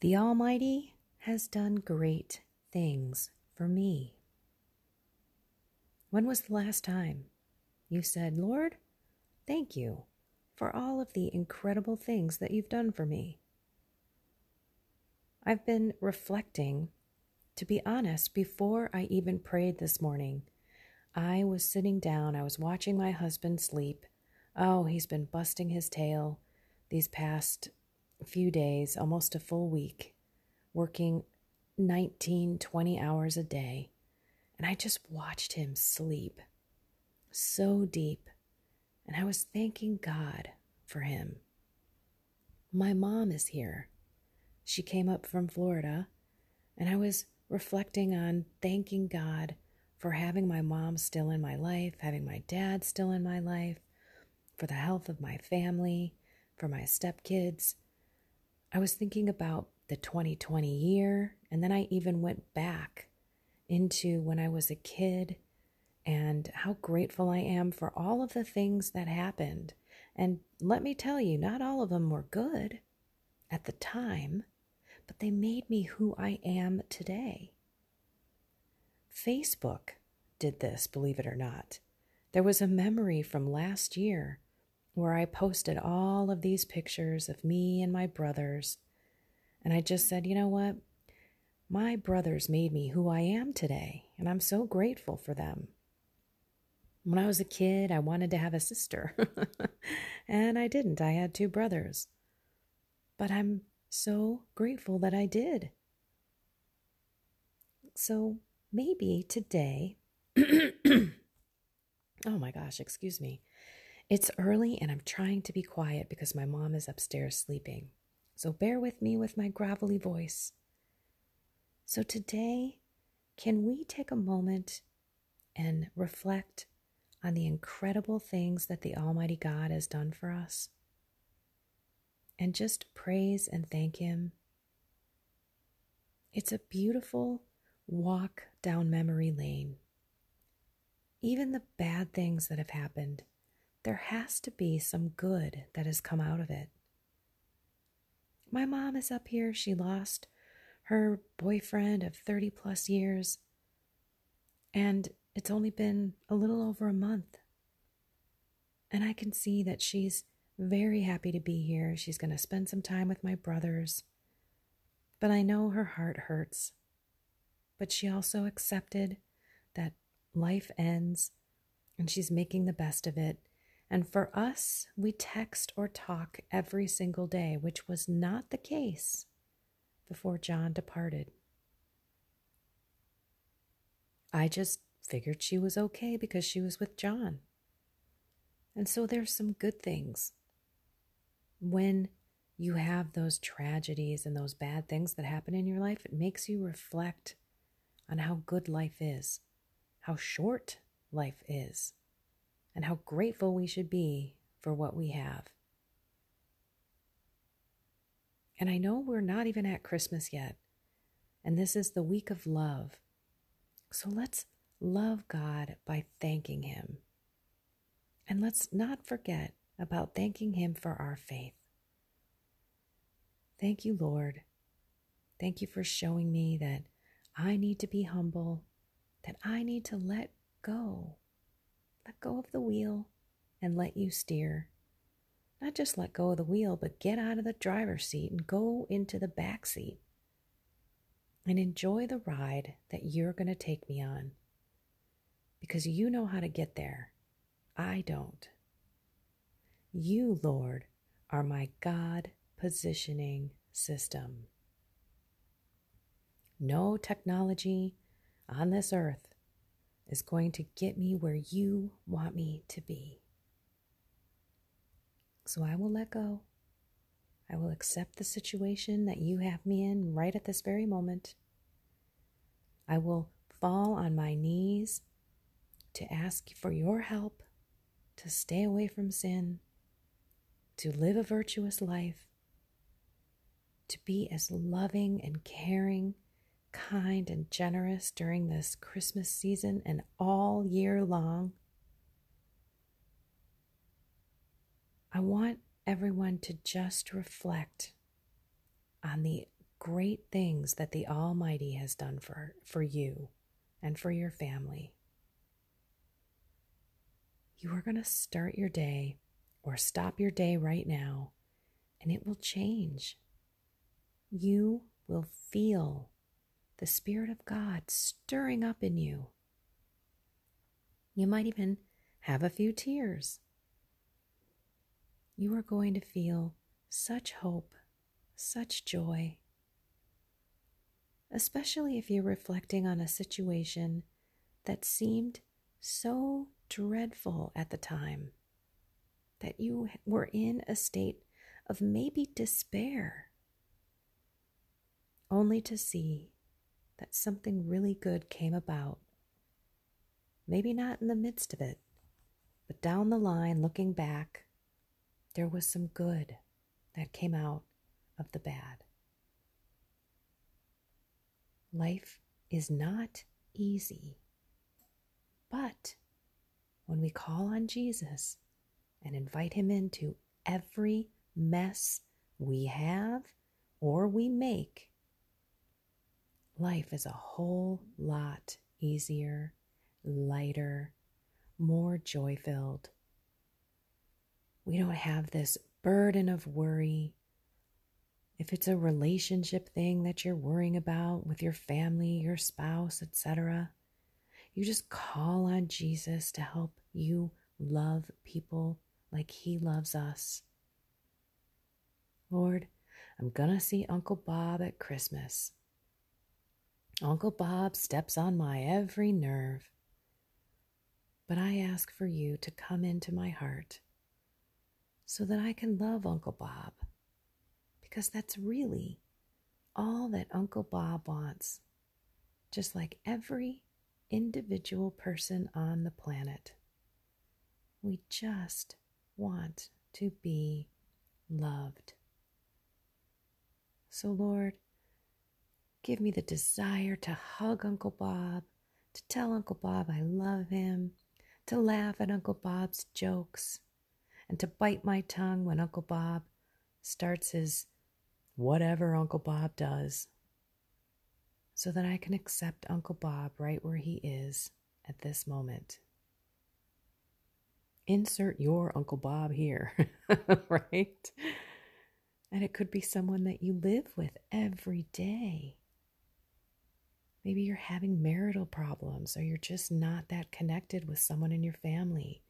The Almighty has done great things for me. When was the last time you said, Lord, thank you for all of the incredible things that you've done for me? I've been reflecting, to be honest, before I even prayed this morning. I was sitting down, I was watching my husband sleep. Oh, he's been busting his tail these past few days, almost a full week, working 19, 20 hours a day. And I just watched him sleep so deep. And I was thanking God for him. My mom is here. She came up from Florida, and I was reflecting on thanking God for having my mom still in my life, having my dad still in my life, for the health of my family, for my stepkids. I was thinking about the 2020 year, and then I even went back into when I was a kid and how grateful I am for all of the things that happened. And let me tell you, not all of them were good at the time, but they made me who I am today. Facebook did this, believe it or not. There was a memory from last year where I posted all of these pictures of me and my brothers. And I just said, you know what? My brothers made me who I am today, and I'm so grateful for them. When I was a kid, I wanted to have a sister, and I didn't. I had two brothers. But I'm so grateful that I did. So maybe today, oh my gosh, excuse me. It's early and I'm trying to be quiet because my mom is upstairs sleeping. So bear with me with my gravelly voice. So today, can we take a moment and reflect on the incredible things that the Almighty God has done for us? And just praise and thank Him. It's a beautiful walk down memory lane. Even the bad things that have happened there has to be some good that has come out of it. My mom is up here. She lost her boyfriend of 30 plus years, and it's only been a little over a month. And I can see that she's very happy to be here. She's going to spend some time with my brothers. But I know her heart hurts. But she also accepted that life ends and she's making the best of it and for us, we text or talk every single day, which was not the case before John departed. I just figured she was okay because she was with John. And so there's some good things. When you have those tragedies and those bad things that happen in your life, it makes you reflect on how good life is, how short life is and how grateful we should be for what we have. And I know we're not even at Christmas yet, and this is the week of love. So let's love God by thanking Him. And let's not forget about thanking Him for our faith. Thank you, Lord. Thank you for showing me that I need to be humble, that I need to let go let go of the wheel and let you steer. Not just let go of the wheel, but get out of the driver's seat and go into the back seat and enjoy the ride that you're going to take me on. Because you know how to get there. I don't. You, Lord, are my God positioning system. No technology on this earth is going to get me where you want me to be. So I will let go. I will accept the situation that you have me in right at this very moment. I will fall on my knees to ask for your help to stay away from sin, to live a virtuous life, to be as loving and caring kind and generous during this Christmas season and all year long. I want everyone to just reflect on the great things that the Almighty has done for, for you and for your family. You are going to start your day or stop your day right now, and it will change. You will feel the Spirit of God stirring up in you. You might even have a few tears. You are going to feel such hope, such joy, especially if you're reflecting on a situation that seemed so dreadful at the time, that you were in a state of maybe despair, only to see that something really good came about. Maybe not in the midst of it, but down the line, looking back, there was some good that came out of the bad. Life is not easy, but when we call on Jesus and invite Him into every mess we have or we make, life is a whole lot easier, lighter, more joy filled. We don't have this burden of worry. If it's a relationship thing that you're worrying about with your family, your spouse, etc., you just call on Jesus to help you love people like He loves us. Lord, I'm going to see Uncle Bob at Christmas. Uncle Bob steps on my every nerve. But I ask for you to come into my heart so that I can love Uncle Bob because that's really all that Uncle Bob wants, just like every individual person on the planet. We just want to be loved. So, Lord, give me the desire to hug Uncle Bob, to tell Uncle Bob I love him, to laugh at Uncle Bob's jokes, and to bite my tongue when Uncle Bob starts his whatever Uncle Bob does, so that I can accept Uncle Bob right where he is at this moment. Insert your Uncle Bob here, right? And it could be someone that you live with every day. Maybe you're having marital problems, or you're just not that connected with someone in your family,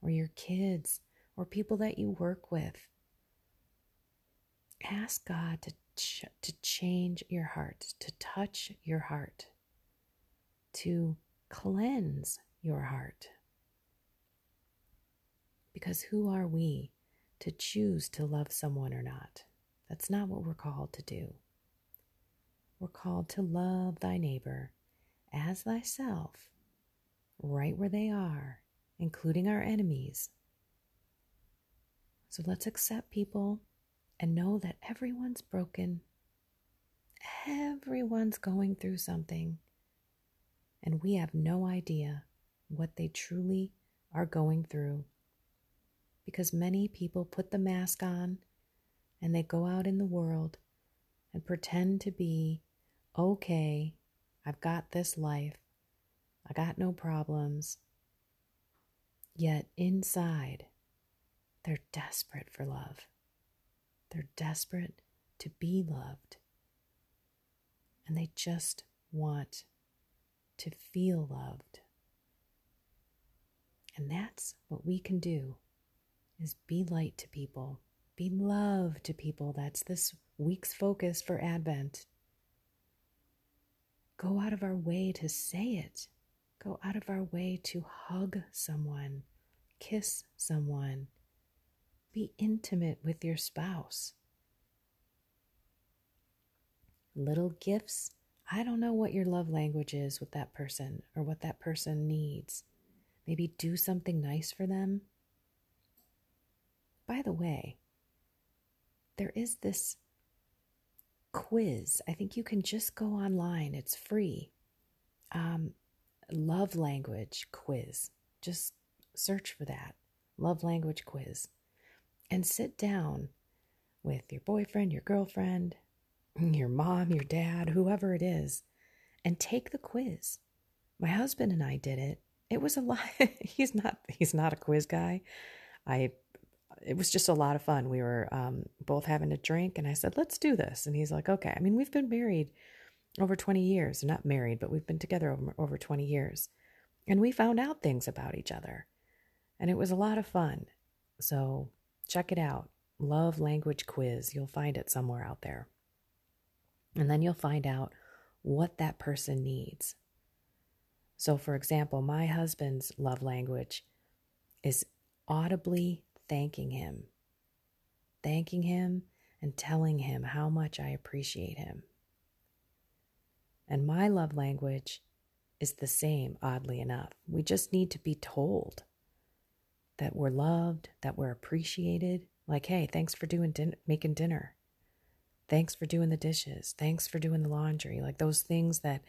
or your kids, or people that you work with. Ask God to, ch- to change your heart, to touch your heart, to cleanse your heart. Because who are we to choose to love someone or not? That's not what we're called to do. We're called to love thy neighbor as thyself, right where they are, including our enemies. So let's accept people and know that everyone's broken. Everyone's going through something. And we have no idea what they truly are going through. Because many people put the mask on and they go out in the world and pretend to be okay, I've got this life, I got no problems. Yet inside, they're desperate for love. They're desperate to be loved. And they just want to feel loved. And that's what we can do is be light to people, be love to people. That's this week's focus for Advent go out of our way to say it. Go out of our way to hug someone, kiss someone, be intimate with your spouse. Little gifts. I don't know what your love language is with that person or what that person needs. Maybe do something nice for them. By the way, there is this quiz. I think you can just go online, it's free. Um, love language quiz. Just search for that. Love language quiz. And sit down with your boyfriend, your girlfriend, your mom, your dad, whoever it is, and take the quiz. My husband and I did it. It was a lot. he's not he's not a quiz guy. I it was just a lot of fun. We were um, both having a drink, and I said, "Let's do this." And he's like, "Okay." I mean, we've been married over twenty years. Not married, but we've been together over, over twenty years, and we found out things about each other, and it was a lot of fun. So check it out. Love language quiz. You'll find it somewhere out there, and then you'll find out what that person needs. So, for example, my husband's love language is audibly thanking him, thanking him and telling him how much I appreciate him. And my love language is the same, oddly enough. We just need to be told that we're loved, that we're appreciated. Like, hey, thanks for doing din- making dinner. Thanks for doing the dishes. Thanks for doing the laundry. Like those things that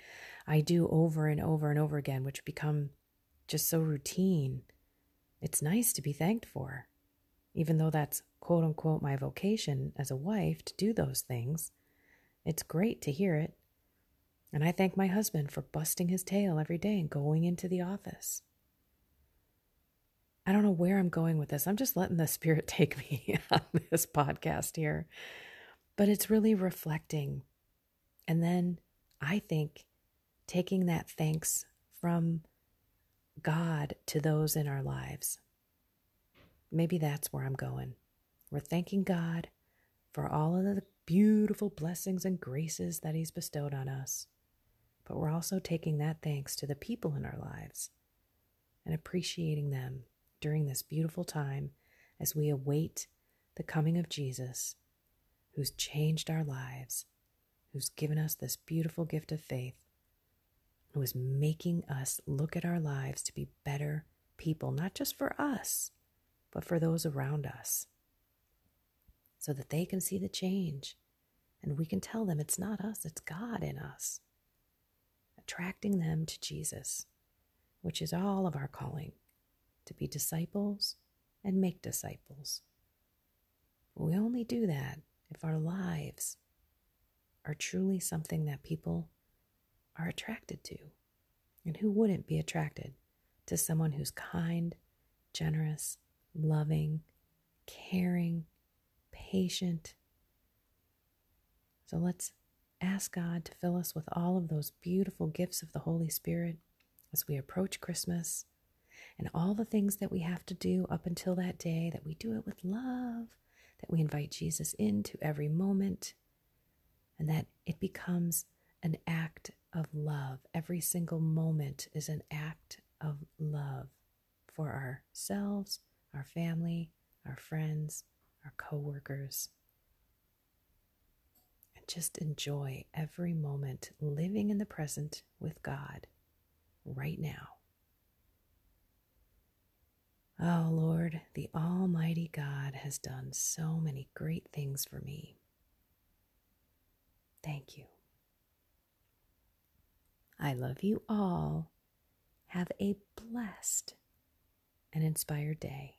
I do over and over and over again, which become just so routine. It's nice to be thanked for even though that's quote unquote my vocation as a wife to do those things, it's great to hear it. And I thank my husband for busting his tail every day and going into the office. I don't know where I'm going with this. I'm just letting the Spirit take me on this podcast here. But it's really reflecting. And then I think taking that thanks from God to those in our lives. Maybe that's where I'm going. We're thanking God for all of the beautiful blessings and graces that He's bestowed on us. But we're also taking that thanks to the people in our lives and appreciating them during this beautiful time as we await the coming of Jesus, who's changed our lives, who's given us this beautiful gift of faith, who is making us look at our lives to be better people, not just for us but for those around us, so that they can see the change and we can tell them it's not us, it's God in us, attracting them to Jesus, which is all of our calling to be disciples and make disciples. We only do that if our lives are truly something that people are attracted to. And who wouldn't be attracted to someone who's kind, generous, loving, caring, patient. So let's ask God to fill us with all of those beautiful gifts of the Holy Spirit as we approach Christmas and all the things that we have to do up until that day, that we do it with love, that we invite Jesus into every moment, and that it becomes an act of love. Every single moment is an act of love for ourselves our family, our friends, our coworkers. And just enjoy every moment living in the present with God right now. Oh Lord, the Almighty God has done so many great things for me. Thank you. I love you all. Have a blessed and inspired day.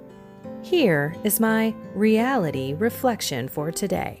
Here is my reality reflection for today.